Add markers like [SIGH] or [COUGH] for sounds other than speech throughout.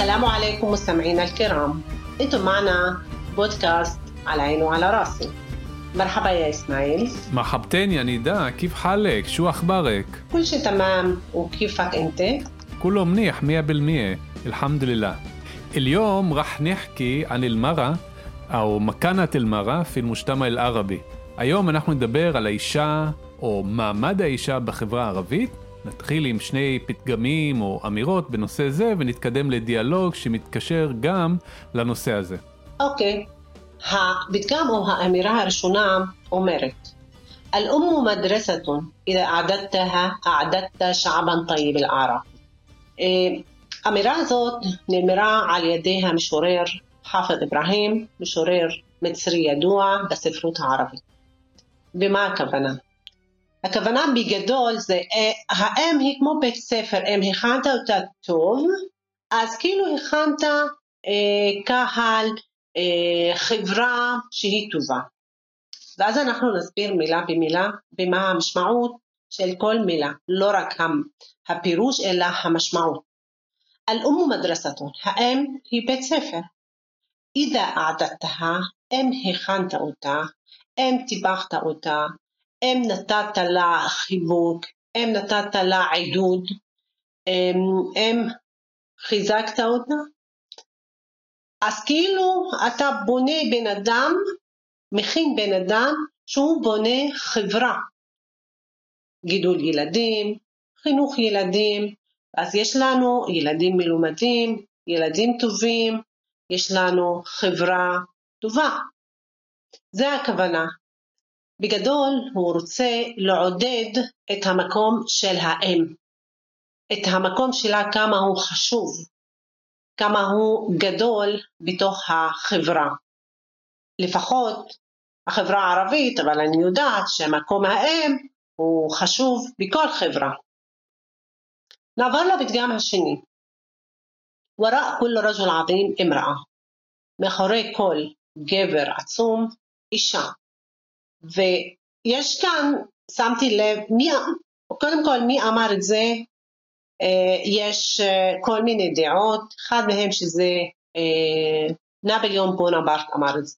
السلام عليكم مستمعينا الكرام انتم معنا بودكاست على عيني وعلى راسي مرحبا يا اسماعيل مرحبتين يا نداء كيف حالك شو اخبارك كل شيء تمام وكيفك انت كله منيح مية بالمية الحمد لله اليوم راح نحكي عن المرأة أو مكانة المرأة في المجتمع العربي היום אנחנו נדבר על האישה או מעמד האישה בחברה הערבית נתחיל עם שני פתגמים או אמירות בנושא זה ונתקדם לדיאלוג שמתקשר גם לנושא הזה. אוקיי, הפתגם או האמירה הראשונה אומרת الأم مدرسة إذا أعددتها أعددت شعبا طيب الأعراق. האמירה הזאת נאמרה על ידי המשורר חאפד אברהים, משורר מצרי ידוע בספרות הערבית. במה הכוונה? הכוונה בגדול זה האם היא כמו בית ספר, אם הכנת אותה טוב, אז כאילו הכנת אה, קהל, אה, חברה שהיא טובה. ואז אנחנו נסביר מילה במילה במה המשמעות של כל מילה, לא רק הפירוש אלא המשמעות. אל-אום מדרסתון, האם היא בית ספר. אידה אעדתها, אם הכנת אותה, אם טיפחת אותה, אם נתת לה חיבוק, אם נתת לה עידוד, אם חיזקת אותה, אז כאילו אתה בונה בן אדם, מכין בן אדם שהוא בונה חברה. גידול ילדים, חינוך ילדים, אז יש לנו ילדים מלומדים, ילדים טובים, יש לנו חברה טובה. זה הכוונה. בגדול הוא רוצה לעודד את המקום של האם, את המקום שלה כמה הוא חשוב, כמה הוא גדול בתוך החברה. לפחות החברה הערבית, אבל אני יודעת שמקום האם הוא חשוב בכל חברה. נעבור לפתגם השני. וראא כל רג'ל עظيم אמראה. מאחורי כל גבר עצום, אישה. ויש כאן, שמתי לב, מי, קודם כל מי אמר את זה, אה, יש אה, כל מיני דעות, אחד מהם שזה אה, נפוליאון בונאפרט אמר את זה.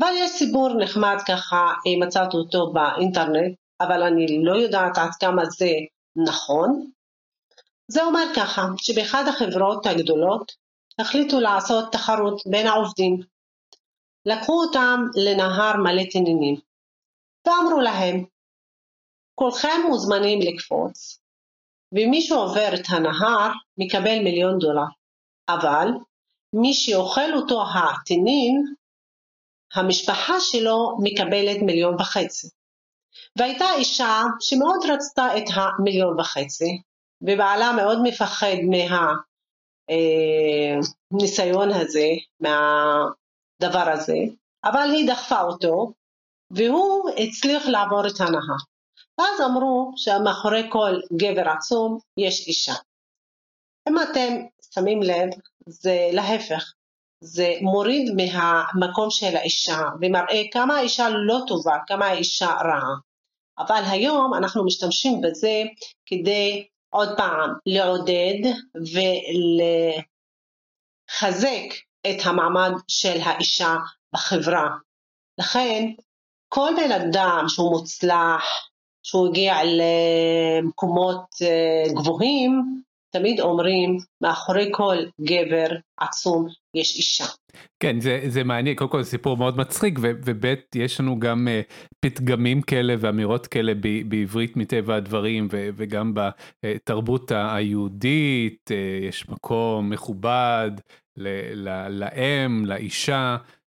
אבל יש סיפור נחמד ככה, מצאתי אותו באינטרנט, אבל אני לא יודעת עד כמה זה נכון. זה אומר ככה, שבאחד החברות הגדולות החליטו לעשות תחרות בין העובדים. לקחו אותם לנהר מלא תנינים. ואמרו להם, כולכם מוזמנים לקפוץ, ומי שעובר את הנהר מקבל מיליון דולר, אבל מי שאוכל אותו התנין, המשפחה שלו מקבלת מיליון וחצי. והייתה אישה שמאוד רצתה את המיליון וחצי, ובעלה מאוד מפחד מהניסיון אה, הזה, מהדבר הזה, אבל היא דחפה אותו, והוא הצליח לעבור את הנהר. ואז אמרו שמאחורי כל גבר עצום יש אישה. אם אתם שמים לב, זה להפך, זה מוריד מהמקום של האישה ומראה כמה האישה לא טובה, כמה האישה רעה. אבל היום אנחנו משתמשים בזה כדי עוד פעם לעודד ולחזק את המעמד של האישה בחברה. לכן כל בן אדם שהוא מוצלח, שהוא הגיע למקומות אה, גבוהים, תמיד אומרים, מאחורי כל גבר עצום יש אישה. כן, זה, זה מעניין, קודם כל זה סיפור מאוד מצחיק, וב' יש לנו גם uh, פתגמים כאלה ואמירות כאלה ב, בעברית מטבע הדברים, ו, וגם בתרבות היהודית, uh, יש מקום מכובד ל, ל, לאם, לאישה.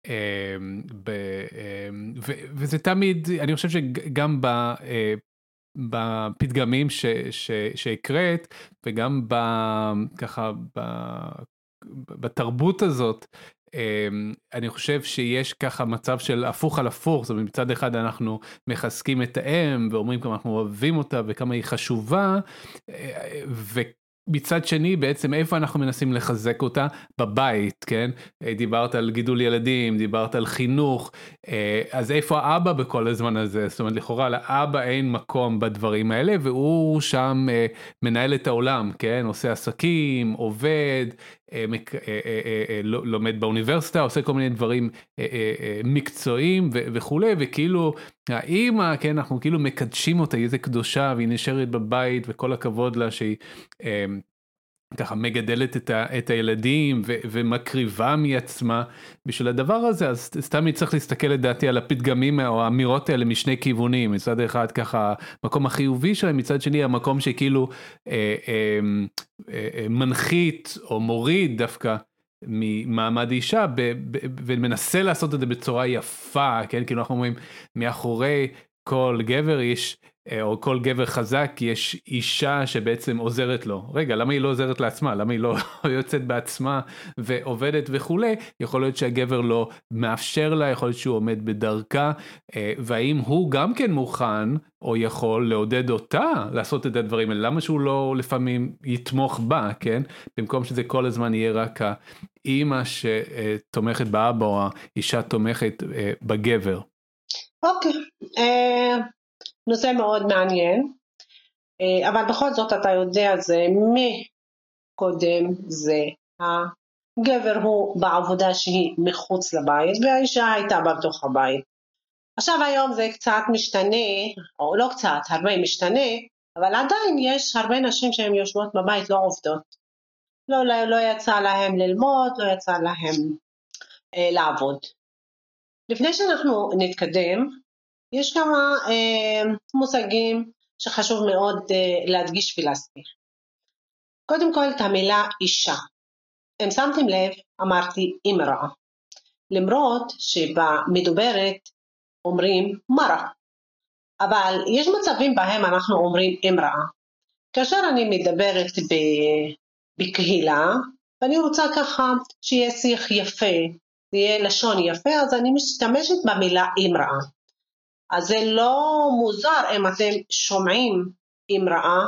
אמ, ב, אמ, וזה תמיד, אני חושב שגם בפתגמים שהקראת, וגם ב, ככה ב, בתרבות הזאת, אמ, אני חושב שיש ככה מצב של הפוך על הפוך, זאת אומרת מצד אחד אנחנו מחזקים את האם ואומרים כמה אנחנו אוהבים אותה וכמה היא חשובה, אה, מצד שני בעצם איפה אנחנו מנסים לחזק אותה? בבית כן? אה, דיברת על גידול ילדים דיברת על חינוך אה, אז איפה האבא בכל הזמן הזה? זאת אומרת לכאורה לאבא אין מקום בדברים האלה והוא שם אה, מנהל את העולם כן? עושה עסקים עובד לומד באוניברסיטה עושה כל מיני דברים מקצועיים וכולי וכאילו האימא כן אנחנו כאילו מקדשים אותה איזה קדושה והיא נשארת בבית וכל הכבוד לה שהיא. ככה מגדלת את, ה, את הילדים ו, ומקריבה מעצמה בשביל הדבר הזה אז סתם צריך להסתכל לדעתי על הפתגמים או האמירות האלה משני כיוונים. מצד אחד ככה מקום החיובי שלהם מצד שני המקום שכאילו אה, אה, אה, אה, מנחית או מוריד דווקא ממעמד אישה ומנסה לעשות את זה בצורה יפה כן? כאילו אנחנו אומרים מאחורי כל גבר יש או כל גבר חזק יש אישה שבעצם עוזרת לו רגע למה היא לא עוזרת לעצמה למה היא לא [LAUGHS] יוצאת בעצמה ועובדת וכולי יכול להיות שהגבר לא מאפשר לה יכול להיות שהוא עומד בדרכה אה, והאם הוא גם כן מוכן או יכול לעודד אותה לעשות את הדברים האלה למה שהוא לא לפעמים יתמוך בה כן במקום שזה כל הזמן יהיה רק האימא שתומכת באבא או האישה תומכת אה, בגבר. אוקיי. Okay. Uh... נושא מאוד מעניין, אה, אבל בכל זאת אתה יודע זה מי קודם זה הגבר הוא בעבודה שהיא מחוץ לבית והאישה הייתה בתוך הבית. עכשיו היום זה קצת משתנה, או לא קצת, הרבה משתנה, אבל עדיין יש הרבה נשים שהן יושבות בבית לא עובדות. לא, לא, לא יצא להם ללמוד, לא יצא להם אה, לעבוד. לפני שאנחנו נתקדם, יש כמה אה, מושגים שחשוב מאוד אה, להדגיש ולהסביר. קודם כל את המילה אישה. אם שמתם לב, אמרתי אמרה. למרות שבמדוברת אומרים מרה. אבל יש מצבים בהם אנחנו אומרים אמרה. כאשר אני מדברת בקהילה, ואני רוצה ככה שיהיה שיח יפה, יהיה לשון יפה, אז אני משתמשת במילה אמרה. אז זה לא מוזר אם אתם שומעים אמרה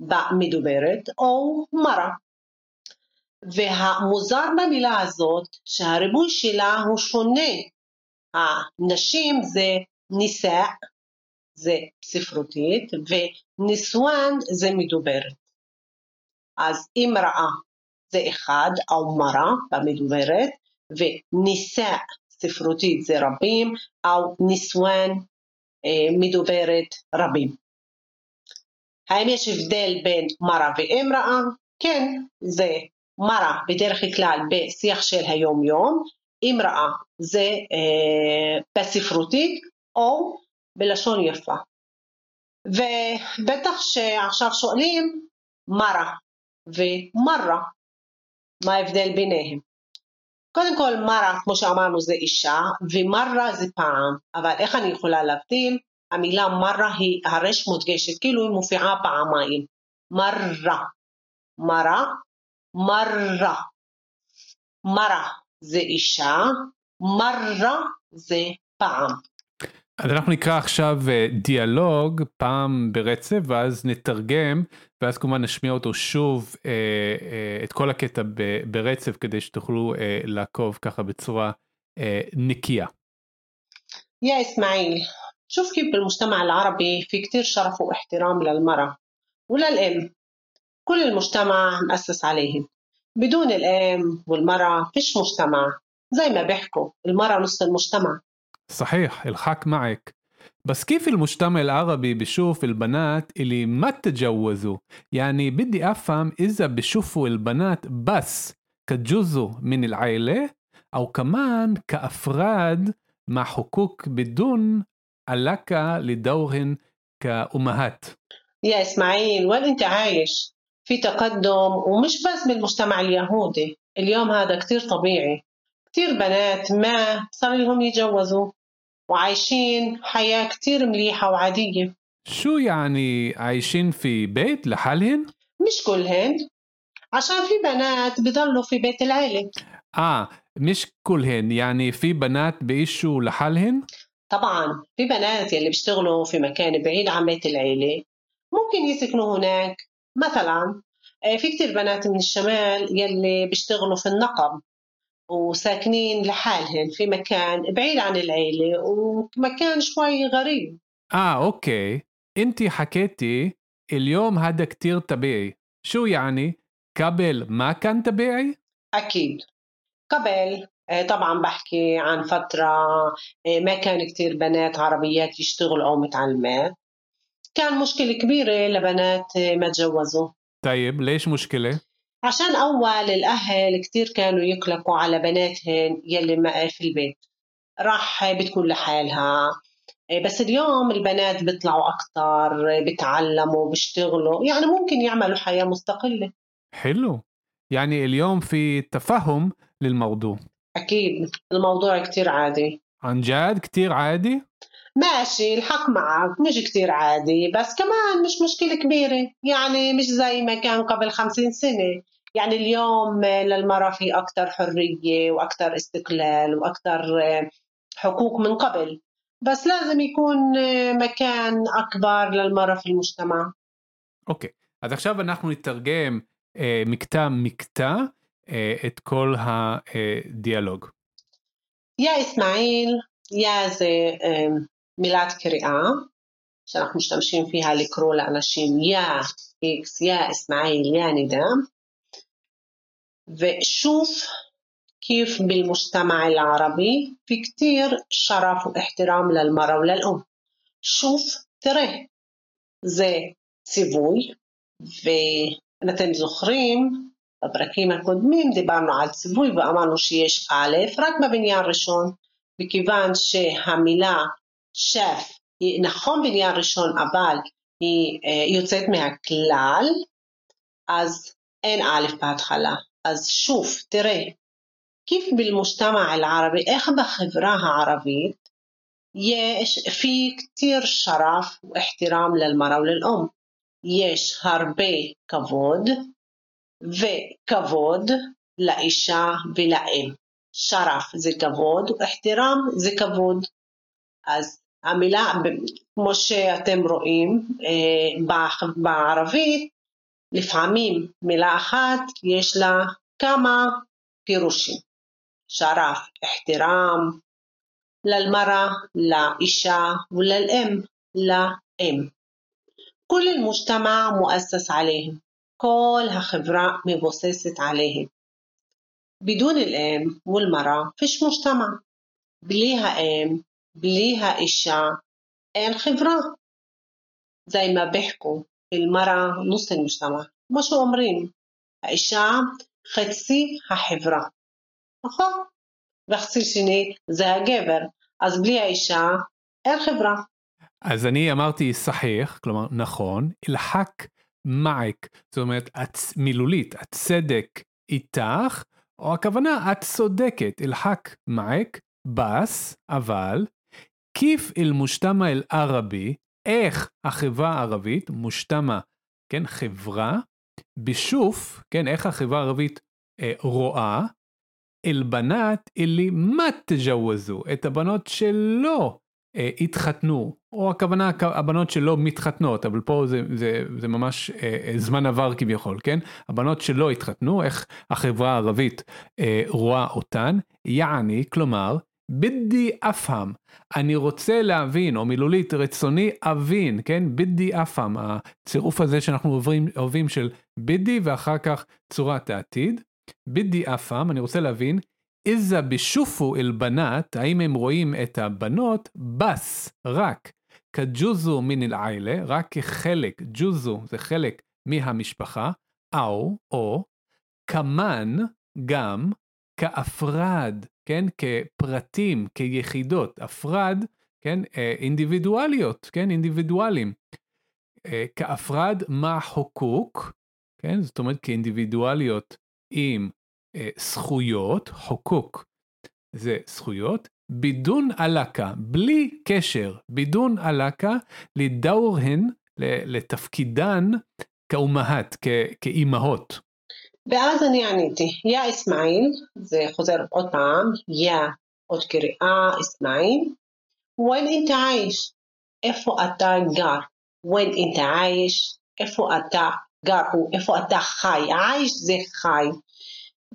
במדוברת או מרה. והמוזר במילה הזאת שהריבוי שלה הוא שונה. הנשים זה נישא, זה ספרותית, וניסואן זה מדוברת. אז אמרה זה אחד, או מרה במדוברת, ונישא ספרותית זה רבים, או ניסואן מדוברת רבים. האם יש הבדל בין מרה ואמראה? כן, זה מרה בדרך כלל בשיח של היום יום, אמראה זה אה, בספרותית או בלשון יפה. ובטח שעכשיו שואלים מרה ומרה, מה ההבדל ביניהם? קודם כל מרה, כמו שאמרנו, זה אישה, ומרה זה פעם, אבל איך אני יכולה להבדיל? המילה מרה היא הרש מודגשת, כאילו היא מופיעה פעמיים. מרה, מרה, מרה. מרה זה אישה, מרה זה פעם. אז אנחנו נקרא עכשיו אה, דיאלוג פעם ברצף ואז נתרגם ואז כמובן נשמיע אותו שוב אה, אה, את כל הקטע ברצף כדי שתוכלו אה, לעקוב ככה בצורה אה, נקייה. يا إسماعيل شوف كيف بالمجتمع العربي في كتير شرف واحترام للمرأة وللأم كل المجتمع مؤسس عليهم بدون الأم والمرأة فيش مجتمع زي ما بيحكوا المرأة نص المجتمع صحيح الحق معك. بس كيف المجتمع العربي بشوف البنات اللي ما تجوزوا؟ يعني بدي أفهم إذا بشوفوا البنات بس كجزء من العائلة أو كمان كأفراد مع حقوق بدون علاقة لدورهن كأمهات. يا إسماعيل وين أنت عايش؟ في تقدم ومش بس بالمجتمع اليهودي. اليوم هذا كتير طبيعي. كتير بنات ما صار لهم يتجوزوا. وعايشين حياة كتير مليحة وعادية شو يعني عايشين في بيت لحالهن؟ مش كلهن عشان في بنات بضلوا في بيت العيلة آه مش كلهن يعني في بنات بيعيشوا لحالهن؟ طبعا في بنات يلي بيشتغلوا في مكان بعيد عن بيت العيلة ممكن يسكنوا هناك مثلا آه، في كتير بنات من الشمال يلي بيشتغلوا في النقب وساكنين لحالهن في مكان بعيد عن العيلة ومكان شوي غريب آه أوكي أنت حكيتي اليوم هذا كتير طبيعي شو يعني؟ قبل ما كان طبيعي؟ أكيد قبل آه، طبعا بحكي عن فترة آه، ما كان كتير بنات عربيات يشتغلوا أو متعلمات كان مشكلة كبيرة لبنات آه، ما تجوزوا طيب ليش مشكلة؟ عشان أول الأهل كتير كانوا يقلقوا على بناتهن يلي ما في البيت. راح بتكون لحالها. بس اليوم البنات بيطلعوا أكتر بيتعلموا بيشتغلوا. يعني ممكن يعملوا حياة مستقلة. حلو. يعني اليوم في تفهم للموضوع. أكيد. الموضوع كتير عادي. عن جد كتير عادي؟ ماشي الحق معك. مش كتير عادي. بس كمان مش مشكلة كبيرة. يعني مش زي ما كان قبل خمسين سنة. يعني اليوم للمرأة في أكثر حرية وأكثر استقلال وأكثر حقوق من قبل بس لازم يكون مكان أكبر للمرأة في المجتمع אוקיי, אז עכשיו אנחנו נתרגם אה, מקטע מקטע אה, את כל הדיאלוג. يا إسماعيل يا זה מילת קריאה שאנחנו משתמשים فيها לקרוא לאנשים יא איקס, יא إسماعيل, יא ندام وشوف كيف بالمجتمع العربي في كتير شرف واحترام للمرأة وللأم شوف ترى זה ציווי ואתם זוכרים בפרקים הקודמים דיברנו על ציווי ואמרנו שיש א' רק בבניין ראשון מכיוון שהמילה שף היא נכון בניין ראשון אבל היא יוצאת מהכלל אז אין א' בהתחלה אז שוב תראה كيف بالمجتمع العربي איך בחברה הערבית יש في كتير شرف واحترام للمرأة وللأم יש הרבה כבוד וכבוד לאישה ולאם. שרף זה כבוד, ואחתרם זה כבוד. אז המילה, כמו שאתם רואים בערבית, לפעמים מילה אחת יש לה כמה פירושים. שרף, אחתרם, للمرأة לאישה וללאם לאם. كل المجتمع مؤسس عليهم كل هخبرة מבוססת عليهم بدون الأم والمرأة فيش مجتمع بلي האם, بلي האישה, אין חברה. زي ما بيحكوا المرأة نص المجتمع ما شو אומרים האישה חצי החברה נכון? וחצי שני זה הגבר אז בלי האישה אין חברה אז אני אמרתי סחיח, כלומר נכון, אלחק מעק, זאת אומרת הצ... מילולית, הצדק איתך, או הכוונה את צודקת, אלחק מעק, בס, אבל, כיף אל מושתמה אל ערבי, איך החברה הערבית, מושתמה, כן, חברה, בשוף, כן, איך החברה הערבית אה, רואה, אל בנת אלי מה תג'ווזו, את הבנות שלא אה, התחתנו, או הכוונה הבנות שלא מתחתנות, אבל פה זה, זה, זה ממש אה, אה, זמן עבר כביכול, כן? הבנות שלא התחתנו, איך החברה הערבית אה, רואה אותן, יעני, כלומר, בדי אפהם, אני רוצה להבין, או מילולית רצוני אבין, כן? בדי אפהם, הצירוף הזה שאנחנו עוברים, אוהבים של בדי ואחר כך צורת העתיד. בדי אפהם, אני רוצה להבין, איזה בשופו אל בנת, האם הם רואים את הבנות, בס, רק, כג'וזו מן אל-עיילה, רק כחלק, ג'וזו זה חלק מהמשפחה, או, או, כמן, גם, כאפרד, כן? כפרטים, כיחידות. אפרד, כן? אה, אינדיבידואליות, כן? אינדיבידואלים. אה, כאפרד מה חוקוק, כן? זאת אומרת כאינדיבידואליות עם אה, זכויות, חוקוק זה זכויות, בידון עלקה, בלי קשר, בידון עלקה, לדאורהן, לתפקידן כ أمهات, כאימהות. ואז אני עניתי, יא אסמאעיל, זה חוזר עוד פעם, יא עוד קריאה, אסמאעיל, ווין אינתה עייש, איפה אתה גר? ווין אינתה עייש, איפה אתה גר, איפה אתה חי, עייש זה חי.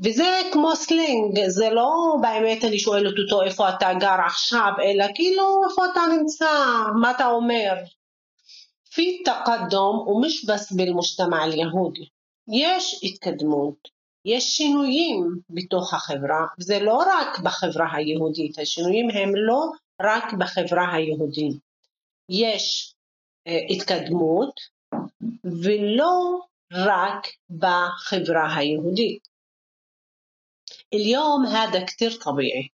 וזה כמו סלינג, זה לא באמת אני שואלת אותו איפה אתה גר עכשיו, אלא כאילו איפה אתה נמצא, מה אתה אומר. في تقدم ومش بس بالمجتمع اليهودي יש התקדמות, יש שינויים בתוך החברה, וזה לא רק בחברה היהודית, השינויים הם לא רק בחברה היהודית. יש אה, התקדמות ולא רק בחברה היהודית. اليوم هذا كتير طبيعي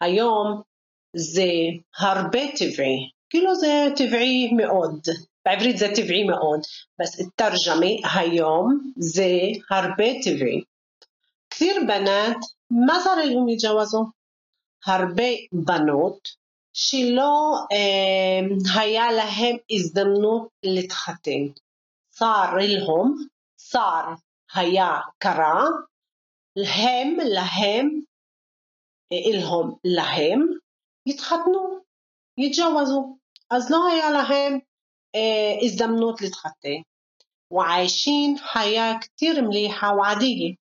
היום זה הרבה טבעי, כאילו זה טבעי מאוד, בעברית זה טבעי מאוד, בס תרג'מי היום זה הרבה טבעי. כתיר בנת, מה זה להם יג'ווזו? הרבה בנות שלא אה, היה להם הזדמנות להתחתן. צר אלהום, צר היה קרה, הם, להם, אלהום, להם, יתחתנו, יתג'ווזו. אז לא היה להם אה, הזדמנות להתחתן. وعايشين حياة كتير مليحة وعادية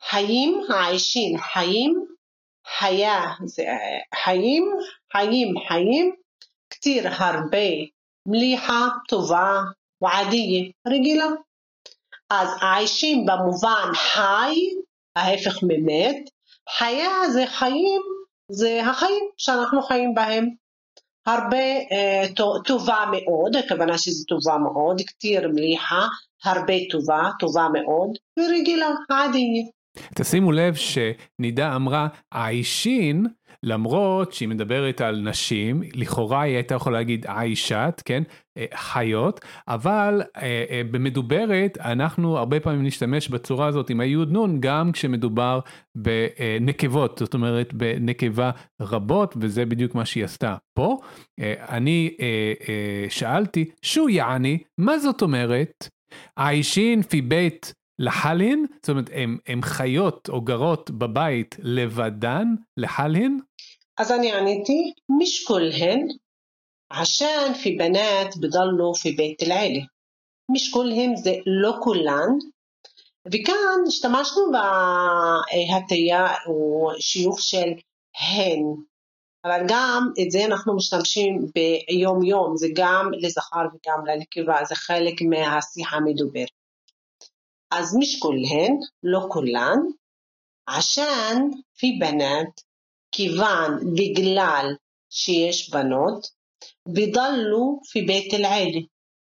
חיים, عايشين חיים, حياة זה חיים, חיים, חיים, كتير הרבה, מליחה, טובה, ועדיה, רגילה. אז עיישים במובן חי, ההפך ממת, חיה זה חיים, זה החיים שאנחנו חיים בהם. הרבה אה, טובה מאוד, הכוונה שזו טובה מאוד, כתיר מליחה, הרבה טובה, טובה מאוד, ורגילה, עדיה. תשימו לב שנידה אמרה, האישין למרות שהיא מדברת על נשים, לכאורה היא הייתה יכולה להגיד עיישת, כן, אה, חיות, אבל אה, אה, במדוברת אנחנו הרבה פעמים נשתמש בצורה הזאת עם היוד נון גם כשמדובר בנקבות, זאת אומרת בנקבה רבות, וזה בדיוק מה שהיא עשתה. פה אני שאלתי, שו יעני, מה זאת אומרת? עיישין פי בית לחלין? זאת אומרת, הן חיות או גרות בבית לבדן, לחלין? אז אני עניתי, مش كلهن عشان في بنات بضلوا في بيت العيلة مش كلهم זה לא כולן וכאן השתמשנו בהטייה או שיוך של הן אבל גם את זה אנחנו משתמשים ביום יום זה גם לזכר וגם לנקבה זה חלק מהשיחה המדוברת אז مش كلهن לא כולן عشان في بنات כיוון, בגלל שיש בנות, בידלו פי בית אל-עילה.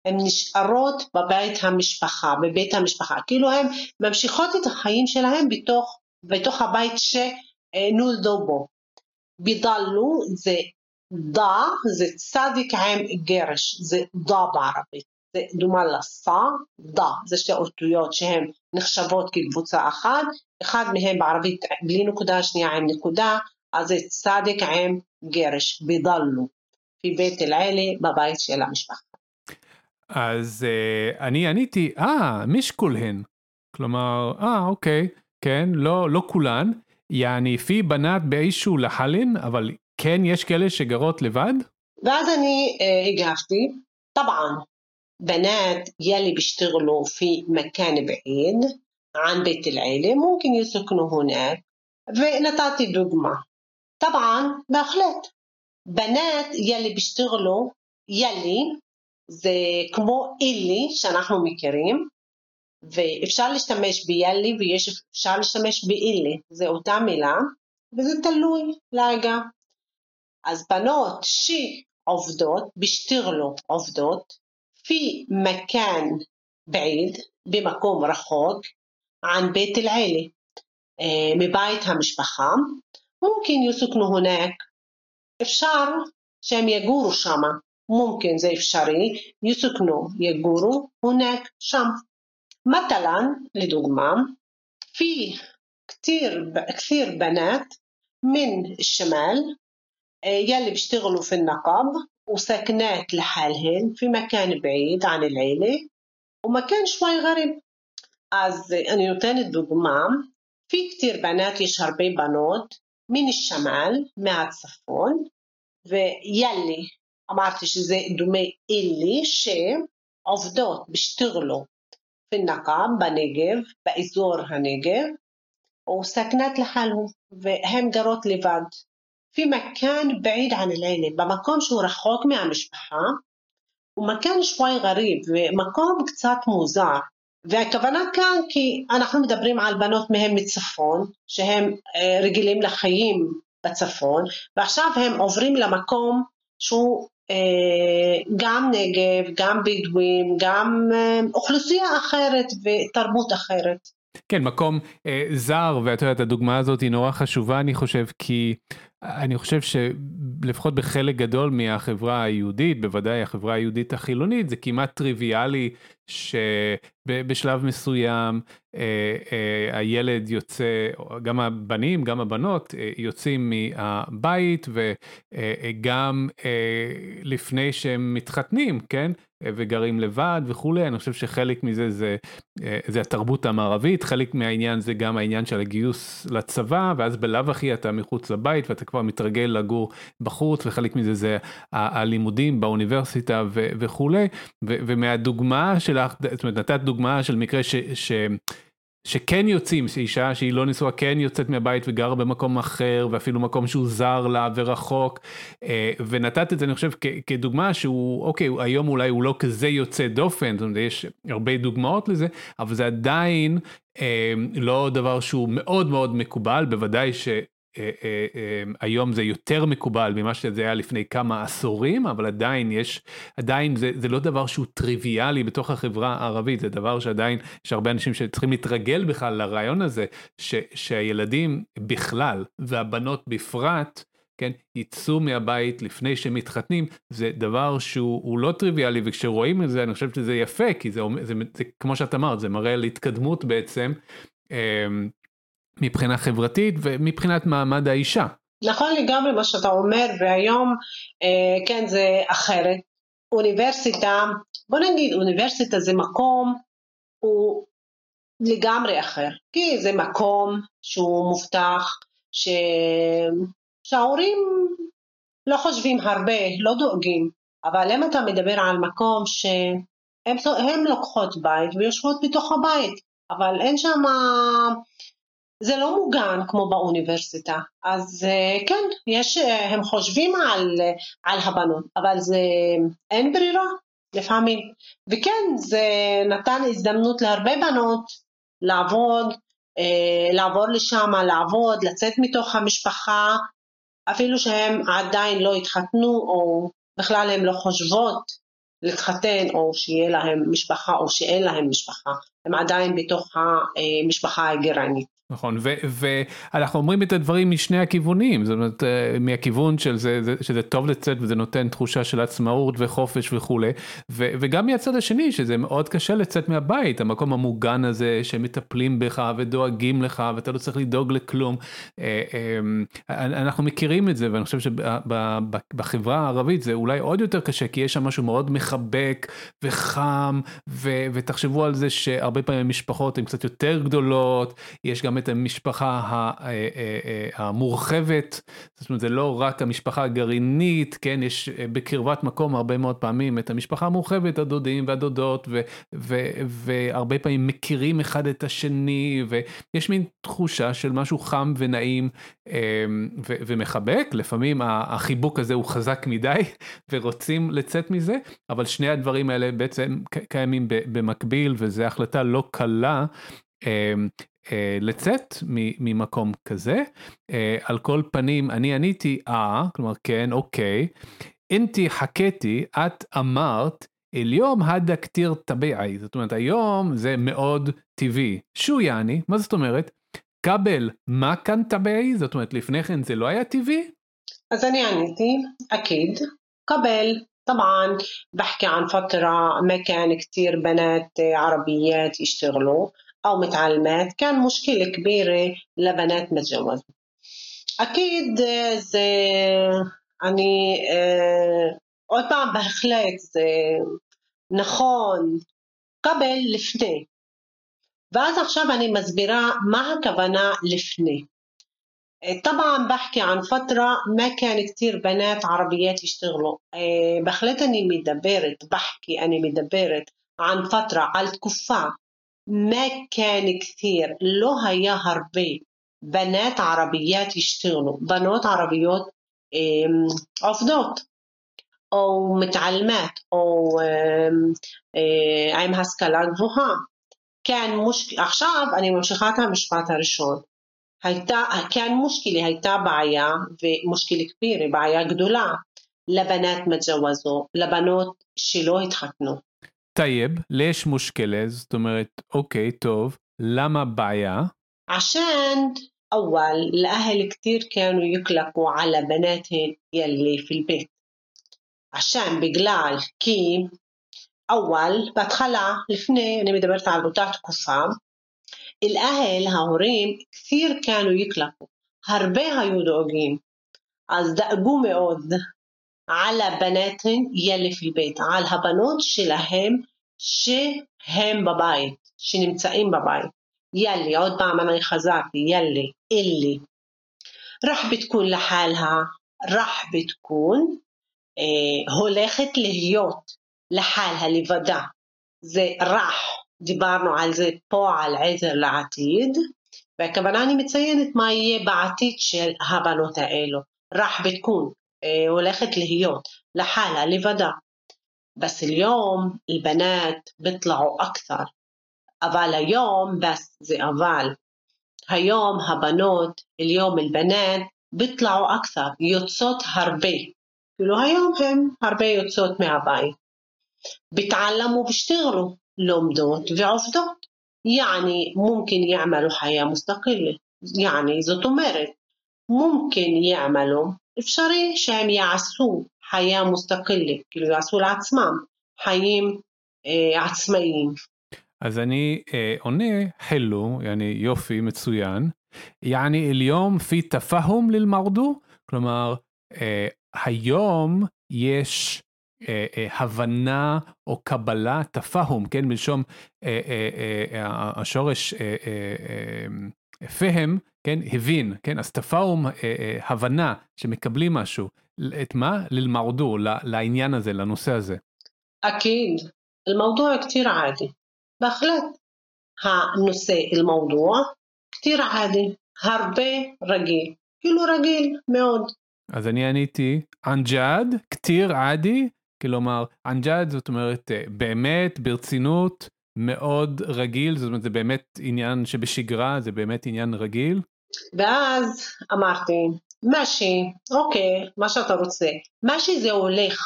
הן נשארות בבית המשפחה, בבית המשפחה. כאילו הן ממשיכות את החיים שלהן בתוך, בתוך הבית שנולדו בו. בידלו זה דה, זה צדיק עם גרש, זה דה בערבית. זה דומה לסה, דה, זה שתי אותיות שהן נחשבות כקבוצה אחת, אחד מהם בערבית בלי נקודה, שנייה עם נקודה, אז זה צדיק עם גרש, בידלו, في בית אל-עלי, בבית של המשפחה. אז uh, אני עניתי, אה, מישקולהן. כלומר, אה, אוקיי, כן, לא, לא כולן. יעני פי בנת באישו לחלין, אבל כן יש כאלה שגרות לבד? ואז אני uh, הגבתי, طبعا بنات يلي بيشتغلوا في مكان بعيد عن بيت العيلة ممكن يسكنوا هناك ونتعطي دقمة طبعا בהחלט. בנת ילי בישתגלו, ילי זה כמו אילי שאנחנו מכירים, ואפשר להשתמש ביאלי ואפשר להשתמש באילי, זה אותה מילה, וזה תלוי להגה. אז בנות שעובדות, בישתגלו עובדות, פי מקן בעיד, במקום רחוק, ען בית אל-עילי, מבית המשפחה, ممكن يسكنوا هناك. إفشار شام يجوروا شاما ممكن زي إفشاري يسكنوا يجوروا هناك شام. مثلا لدوغما في كتير ب... كثير بنات من الشمال آه، يلي بيشتغلوا في النقب وساكنات لحالهن في مكان بعيد عن العيلة ومكان شوي غريب. از انيوتان الدوغمام في كتير بنات يشهر بي بنات מן الشمال, מהצפון, ויאלי, אמרתי שזה דומה אילי, שעובדות בשטרלו في النقب בנגב, באזור הנגב, וסכנת לחלו, והן גרות לבד. في مكان بعيد عن العيلة במקום שהוא רחוק מהמשפחה ומכאן שווי גריב ומקום קצת מוזר והכוונה כאן כי אנחנו מדברים על בנות מהם מצפון שהם רגילים לחיים בצפון ועכשיו הם עוברים למקום שהוא גם נגב, גם בדואים, גם אוכלוסייה אחרת ותרבות אחרת. כן, מקום אה, זר, ואת יודעת, הדוגמה הזאת היא נורא חשובה, אני חושב, כי אני חושב שלפחות בחלק גדול מהחברה היהודית, בוודאי החברה היהודית החילונית, זה כמעט טריוויאלי שבשלב מסוים אה, אה, הילד יוצא, גם הבנים, גם הבנות, אה, יוצאים מהבית וגם לפני שהם מתחתנים, כן? וגרים לבד וכולי, אני חושב שחלק מזה זה, אה, זה התרבות המערבית, חלק מהעניין זה גם העניין של הגיוס לצבא, ואז בלאו הכי אתה מחוץ לבית ואתה כבר מתרגל לגור בחוץ, וחלק מזה זה הלימודים באוניברסיטה ו- וכולי, ו- ומהדוגמה שלך, זאת אומרת נתת דוגמה של מקרה ש... ש- שכן יוצאים, שאישה שהיא לא נשואה כן יוצאת מהבית וגרה במקום אחר ואפילו מקום שהוא זר לה ורחוק. אה, ונתת את זה אני חושב כדוגמה שהוא אוקיי היום אולי הוא לא כזה יוצא דופן, זאת אומרת יש הרבה דוגמאות לזה אבל זה עדיין אה, לא דבר שהוא מאוד מאוד מקובל בוודאי ש... אה, אה, אה, היום זה יותר מקובל ממה שזה היה לפני כמה עשורים, אבל עדיין יש, עדיין זה, זה לא דבר שהוא טריוויאלי בתוך החברה הערבית, זה דבר שעדיין יש הרבה אנשים שצריכים להתרגל בכלל לרעיון הזה, ש, שהילדים בכלל והבנות בפרט, כן, יצאו מהבית לפני שהם מתחתנים, זה דבר שהוא לא טריוויאלי, וכשרואים את זה אני חושב שזה יפה, כי זה, זה, זה, זה כמו שאת אמרת, זה מראה על התקדמות בעצם. מבחינה חברתית ומבחינת מעמד האישה. נכון לגמרי מה שאתה אומר, והיום אה, כן זה אחרת. אוניברסיטה, בוא נגיד אוניברסיטה זה מקום הוא לגמרי אחר, כי זה מקום שהוא מובטח, ש... שההורים לא חושבים הרבה, לא דואגים, אבל אם אתה מדבר על מקום שהן לוקחות בית ויושבות בתוך הבית, אבל אין שם זה לא מוגן כמו באוניברסיטה. אז אה, כן, יש, אה, הם חושבים על, אה, על הבנות, אבל זה אין ברירה לפעמים. וכן, זה נתן הזדמנות להרבה בנות לעבוד, לעבור לשם, לעבוד, לצאת מתוך המשפחה, אפילו שהם עדיין לא התחתנו או בכלל הן לא חושבות להתחתן או שיהיה להם משפחה או שאין להם משפחה, הם עדיין בתוך המשפחה הגרעינית. נכון, ואנחנו אומרים את הדברים משני הכיוונים, זאת אומרת, אה, מהכיוון של זה, זה, שזה טוב לצאת וזה נותן תחושה של עצמאות וחופש וכולי, ו, וגם מהצד השני, שזה מאוד קשה לצאת מהבית, המקום המוגן הזה שמטפלים בך ודואגים לך ואתה לא צריך לדאוג לכלום. אה, אה, אנחנו מכירים את זה, ואני חושב שבחברה הערבית זה אולי עוד יותר קשה, כי יש שם משהו מאוד מחבק וחם, ו, ותחשבו על זה שהרבה פעמים משפחות הן קצת יותר גדולות, יש גם את המשפחה אה, אה, אה, המורחבת, זאת אומרת זה לא רק המשפחה הגרעינית, כן, יש בקרבת מקום הרבה מאוד פעמים את המשפחה המורחבת, הדודים והדודות, ו, ו, והרבה פעמים מכירים אחד את השני, ויש מין תחושה של משהו חם ונעים ו, ומחבק, לפעמים החיבוק הזה הוא חזק מדי [LAUGHS] ורוצים לצאת מזה, אבל שני הדברים האלה בעצם קיימים במקביל, וזו החלטה לא קלה. אה, לצאת ממקום כזה. אה, על כל פנים, אני עניתי, אה, כלומר כן, אוקיי. אינתי חכיתי, את אמרת, אליום הדה כתיר טבעי, זאת אומרת היום זה מאוד טבעי. שו יעני, מה זאת אומרת? כבל, מה כאן טבעי? זאת אומרת לפני כן זה לא היה טבעי? אז אני עניתי, אקיד, קבל, طبعا بحكي عن فترة ما كان كتير بنات عربيات يشتغلوا أو متعلمات كان مشكلة كبيرة لبنات متجوزة أكيد زي אני אה, עוד פעם בהחלט זה נכון, קבל לפני. ואז עכשיו אני מסבירה מה הכוונה לפני. طبعا بحكي عن فترة ما كان كتير بنات عربيات يشتغلوا בהחלט אני מדברת, بحكي אני מדברת عن فترة على תקופה ما كان كثير لو هيا هربي بنات عربيات يشتغلوا بنات عربيات عفضات أو متعلمات أو عم هسكلان هوها كان مش עכשיו אני ממשיכה את המשפט הראשון. הייתה, כאן מושקילה הייתה בעיה, ומושקילה כבירה, בעיה גדולה, לבנות מתג'ווזו, לבנות שלא התחתנו. טייב, ליש מושכלה, זאת אומרת, אוקיי, טוב, למה בעיה? عشان أول الأهل كتير كانوا يقلقوا على بناتهم يلي في البيت عشان بقلال كي أول בהתחלה, לפני, אני מדברת על אותה תקופה, الأهل ההורים كثير كانوا يقلقوا הרבה היו דואגים אז דאגו מאוד على بناتهم يلي في البيت على البنات שלהם שהם בבית, שנמצאים בבית. يلي עוד פעם אני חזרתי, يلي, اللي. رح بتكون لحالها, رح بتكون אה, הולכת להיות לחלها לבדה. זה רח, דיברנו על זה פה על עזר לעתיד, והכוונה אני מציינת מה יהיה בעתיד של הבנות האלו. רח בתקון, הולכת להיות לחלה, לבדה. بس اليوم البنات بيطلعوا أكثر אבל היום, بس זה אבל, היום הבנות, اليوم البنات بيطلعوا أكثر, יוצאות הרבה. כאילו היום הן הרבה יוצאות מהבית. بتعلموا وبيشتغلوا لومدوت ועובדות. يعني ممكن يعملوا حياة مستقلة يعني זאת אומרת ممكن يعملوا אפשרי שהם יעשו חיה מוסתקלית, כאילו יעשו לעצמם חיים אה, עצמאיים. אז אני אה, עונה חלו, יעני יופי מצוין, יעני אליום פי תפאום ללמרדו, כלומר אה, היום יש אה, אה, הבנה או קבלה, תפאום, כן, מלשום אה, השורש פהם, כן, הבין, כן, אז תפאום, הבנה שמקבלים משהו, את מה? ללמרדו, לעניין הזה, לנושא הזה. أكيد الموضوع كتير عادي בהחלט הנושא الموضوع كتير عادي הרבה רגיל כאילו רגיל מאוד. אז אני עניתי אנג'אד, כתיר עדי, כלומר, אנג'אד זאת אומרת אה, באמת, ברצינות, מאוד רגיל, זאת אומרת זה באמת עניין שבשגרה, זה באמת עניין רגיל. ואז אמרתי, משי, אוקיי, מה שאתה רוצה, משי זה הולך.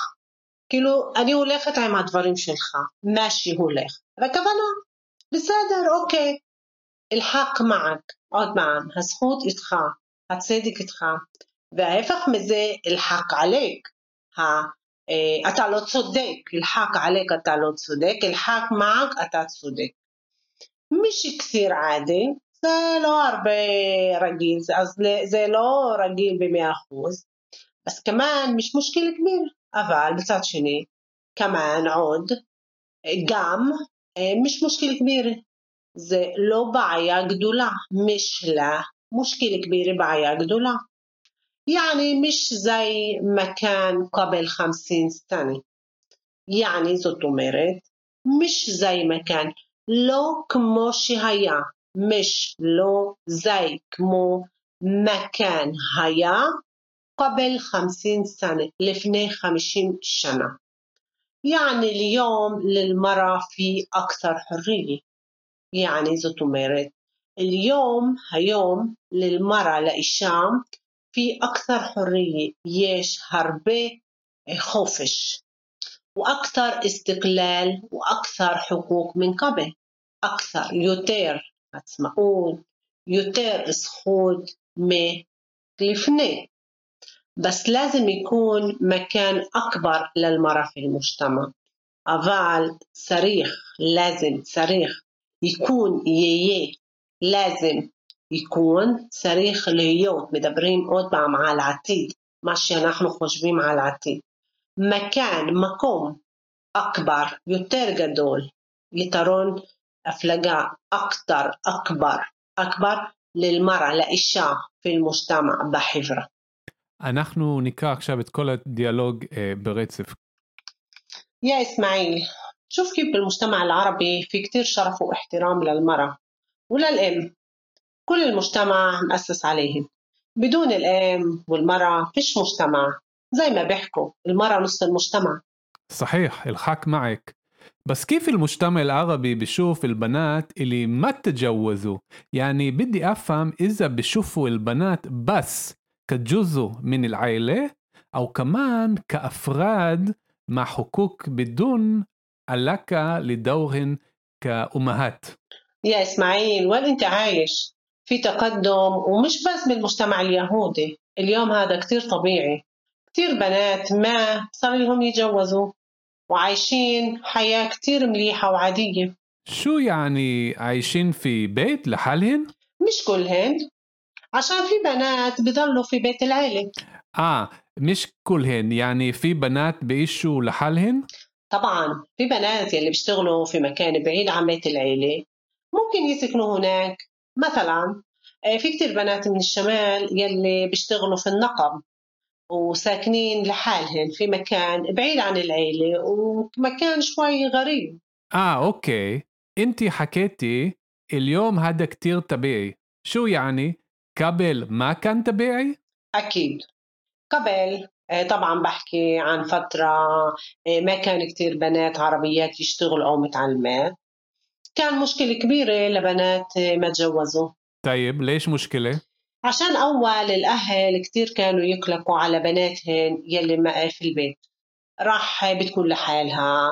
כאילו, אני הולכת עם הדברים שלך, משי הולך. והכוונה, בסדר, אוקיי. אלחק מעק, עוד פעם, הזכות איתך, הצדק איתך, וההפך מזה, אלחק עליק, אתה לא צודק, אלחק עליק אתה לא צודק, אלחק מעק אתה צודק. מי שכפיר עדי, זה לא הרבה רגיל, אז זה לא רגיל במאה אחוז. אז כמובן مش مشكلة كبيرة אבל בצד שני כמובן עוד גם مش مشكلة كبيرة זה לא בעיה גדולה مش لا مشكلة كبيرة בעיה גדולה يعني مش زي ما كان قبل خمسين سنة يعني זאת אומרת, مش زي ما كان, לא כמו שהיה, مش לא زي כמו مكان היה قبل خمسين سنة לפני خمسين שנה. يعني اليوم للمرأة في أكثر حرية يعني זאת אומרת اليوم היום للمرأة לאישה في أكثر حرية يشهر آه، خوفش. وأكثر استقلال وأكثر حقوق من قبل. أكثر. يوتير هتسمعون يوتير سخود ما لفني بس لازم يكون مكان أكبر للمرأة في المجتمع. أفعل صريخ لازم صريخ. يكون يي لازم. يكون צריך להיות, מדברים עוד פעם על עתיד, מה שאנחנו חושבים על העתיד. מכאן, מקום אכבר, יותר גדול, יתרון הפלגה אכתר, אכבר, אכבר ללמרה, לאישה في المجتمع בחברה. אנחנו נקרא עכשיו את כל הדיאלוג אה, ברצף. يا إسماعيل شوف كيف بالمجتمع العربي في كتير شرف واحترام للمرأة وللأم كل المجتمع مؤسس عليهم. بدون الأم والمرأة فيش مجتمع. زي ما بيحكوا المرأة نص المجتمع. صحيح الحق معك. بس كيف المجتمع العربي بشوف البنات اللي ما تجوزوا؟ يعني بدي أفهم إذا بشوفوا البنات بس كجزء من العائلة أو كمان كأفراد مع حقوق بدون علاقة لدورهن كأمهات. يا إسماعيل وين أنت عايش؟ في تقدم ومش بس بالمجتمع اليهودي. اليوم هذا كتير طبيعي. كتير بنات ما صار لهم يتجوزوا وعايشين حياة كتير مليحة وعادية. شو يعني عايشين في بيت لحالهن؟ مش كلهن عشان في بنات بضلوا في بيت العيلة. آه مش كلهن يعني في بنات بيعيشوا لحالهن؟ طبعا في بنات يلي بيشتغلوا في مكان بعيد عن بيت العيلة. ممكن يسكنوا هناك مثلا آه، في كتير بنات من الشمال يلي بيشتغلوا في النقب وساكنين لحالهن في مكان بعيد عن العيلة ومكان شوي غريب. آه أوكي. أنت حكيتي اليوم هذا كتير طبيعي. شو يعني؟ قبل ما كان طبيعي؟ أكيد. قبل آه، طبعا بحكي عن فترة آه، ما كان كتير بنات عربيات يشتغلوا أو متعلمات كان مشكلة كبيرة لبنات ما تجوزوا. طيب ليش مشكلة؟ عشان أول الأهل كتير كانوا يقلقوا على بناتهم يلي ما في البيت. راح بتكون لحالها.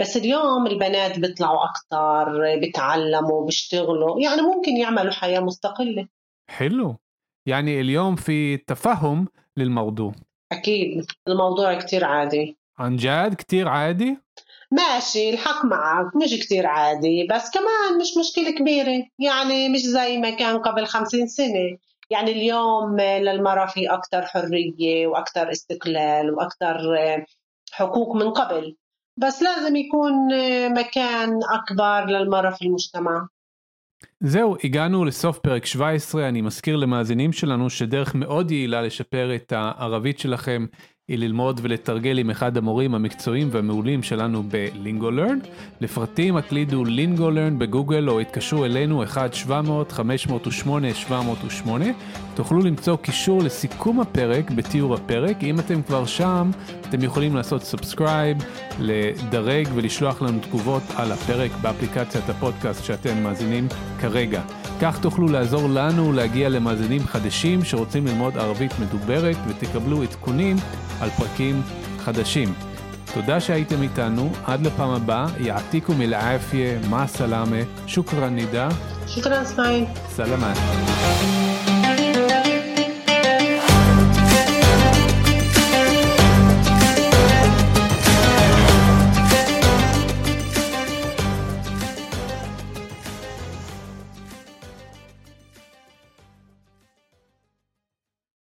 بس اليوم البنات بيطلعوا أكتر بيتعلموا بيشتغلوا. يعني ممكن يعملوا حياة مستقلة. حلو. يعني اليوم في تفهم للموضوع. أكيد. الموضوع كتير عادي. عن جد كتير عادي؟ ماشي الحق معك مش كتير عادي بس كمان مش مشكلة كبيرة يعني مش زي ما كان قبل خمسين سنة. يعني اليوم للمرأة في أكتر حرية وأكتر استقلال وأكتر آه، حقوق من قبل. بس لازم يكون آه، مكان أكبر للمرأة في المجتمع. זהו, הגענו לסוף פרק 17, אני מזכיר למאזינים שלנו שדרך מאוד יעילה לשפר את הערבית שלכם היא ללמוד ולתרגל עם אחד המורים המקצועיים והמעולים שלנו בלינגולרן. לפרטים הקלידו לינגולרן בגוגל או התקשרו אלינו 1-700-508-708. תוכלו למצוא קישור לסיכום הפרק בתיאור הפרק. אם אתם כבר שם, אתם יכולים לעשות subscribe, לדרג ולשלוח לנו תגובות על הפרק באפליקציית הפודקאסט שאתם מאזינים כרגע. כך תוכלו לעזור לנו להגיע למאזינים חדשים שרוצים ללמוד ערבית מדוברת ותקבלו עדכונים על פרקים חדשים. תודה שהייתם איתנו, עד לפעם הבאה, يعطيكم العافية, مع السلامة, شكرا נידה. شكرا אסמאעיל. سلامات.